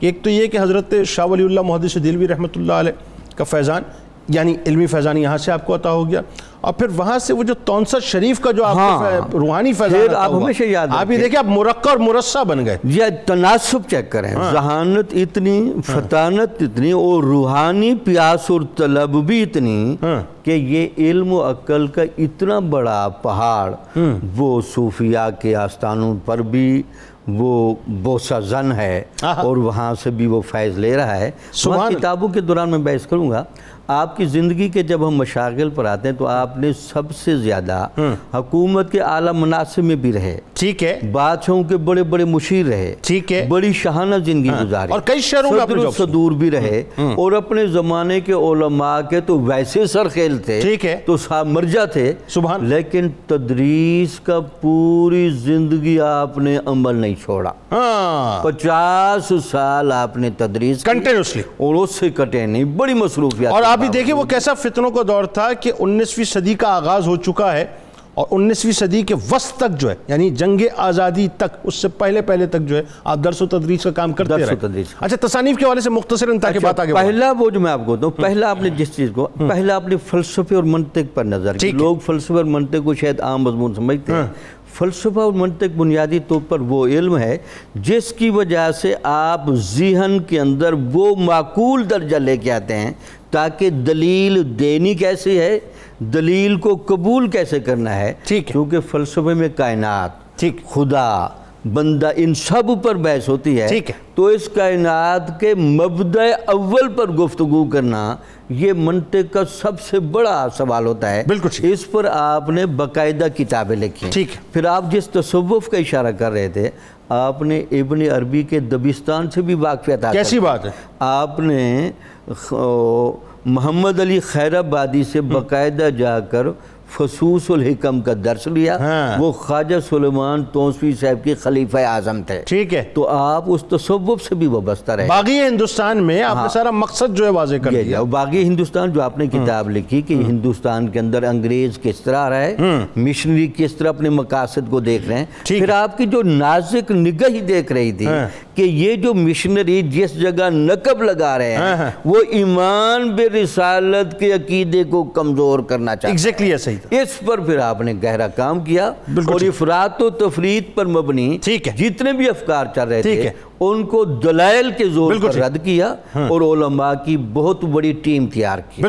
کہ ایک تو یہ کہ حضرت شاہ ولی اللہ محدث دلوی رحمۃ اللہ علیہ کا فیضان یعنی علمی فیضان یہاں سے آپ کو عطا ہو گیا۔ اور پھر وہاں سے وہ جو تونسر شریف کا جو آپ کو ہاں۔ روحانی فیضان آپ ہوا۔ ہمیشہ یاد آپ یہ دیکھیں آپ مرقع اور مرصع بن گئے۔ یہ تناسب چیک کریں۔ ذہانت اتنی فطانت اتنی اور روحانی پیاس اور طلب بھی اتنی کہ یہ علم و عقل کا اتنا بڑا پہاڑ وہ صوفیاء کے آستانوں پر بھی وہ بوسہ زن ہے۔ اور وہاں سے بھی وہ فیض لے رہا ہے۔ اللہ۔ کتابوں کے دوران میں بحث کروں گا آپ کی زندگی کے جب ہم مشاغل پر آتے ہیں تو آپ نے سب سے زیادہ حکومت کے اعلیٰ مناسب میں بھی رہے۔ ٹھیک ہے۔ بادشاہوں کے بڑے بڑے مشیر رہے۔ ٹھیک ہے۔ بڑی شہانہ زندگی گزاری۔ اور کئی شہروں میں کی۔ صدور بھی رہے۔ اور اپنے زمانے کے علماء کے تو ویسے سرخیل تھے ٹھیک ہے۔ تو صاحب مرجع تھے۔ سبحان۔ لیکن تدریس کا پوری زندگی آپ نے عمل نہیں چھوڑا۔ ہاں۔ پچاس سال آپ نے تدریس کنٹینیوسلی اور اس سے کٹے نہیں بڑی مصروفیات اور کے آپ بھی۔ دیکھیں وہ کیسا فتنوں کا دور تھا کہ انیسویں صدی کا آغاز ہو چکا ہے اور انیسویں صدی کے وسط تک جو ہے یعنی جنگ آزادی تک اس سے پہلے پہلے تک جو ہے آپ درس و تدریس کا کام کرتے رہے۔ تدریس۔ اچھا تصانیف کے حوالے سے مختصراً تاکہ بات آگے پہلا وہ جو میں آپ کو بتاؤں پہلا آپ نے جس چیز کو پہلا آپ نے فلسفے اور منطق پر نظر کی۔ لوگ فلسفے اور منطق کو شاید عام مضمون سمجھتے ہیں۔ فلسفہ اور منطق بنیادی طور پر وہ علم ہے جس کی وجہ سے آپ ذہن کے اندر وہ معقول درجہ لے کے آتے ہیں تاکہ دلیل دینی کیسے ہے دلیل کو قبول کیسے کرنا ہے ٹھیک۔ کیونکہ فلسفے میں کائنات ٹھیک خدا بندہ ان سب پر بحث ہوتی ہے ٹھیک ہے۔ تو اس کائنات کے مبدع اول پر گفتگو کرنا یہ منطق کا سب سے بڑا سوال ہوتا ہے بالکل۔ اس پر آپ نے باقاعدہ کتابیں لکھی۔ ٹھیک۔ پھر آپ جس تصوف کا اشارہ کر رہے تھے آپ نے ابن عربی کے دبستان سے بھی واقفیت کیسی بات ہے آپ نے محمد علی خیر آبادی سے باقاعدہ جا کر فصوص الحکم کا درس لیا ہاں۔ وہ خواجہ سلیمان تونسوی صاحب کی خلیفہ اعظم تھے۔ ٹھیک ہے۔ تو آپ اس تصوف سے بھی وابستہ رہے۔ باغی ہندوستان میں آپ نے سارا مقصد جو ہے واضح کر دیا۔ باغی ہندوستان جو آپ نے کتاب لکھی کہ ہندوستان کے اندر انگریز کس طرح رہا ہے مشنری کس طرح اپنے مقاصد کو دیکھ رہے ہیں۔ پھر آپ کی جو نازک نگاہ دیکھ رہی تھی ہاں۔ کہ یہ جو مشنری جس جگہ نقب لگا رہے ہاں، ہیں ہاں۔ وہ ایمان بے رسالت کے عقیدے کو کمزور کرنا چاہتے ہیں اس پر پھر آپ نے گہرا کام کیا اور۔ افراد و تفرید پر مبنی ٹھیک ہے۔ جتنے بھی افکار چل رہے تھے۔ ان کو دلائل کے زور پر۔ رد کیا اور علماء کی بہت بڑی ٹیم تیار کی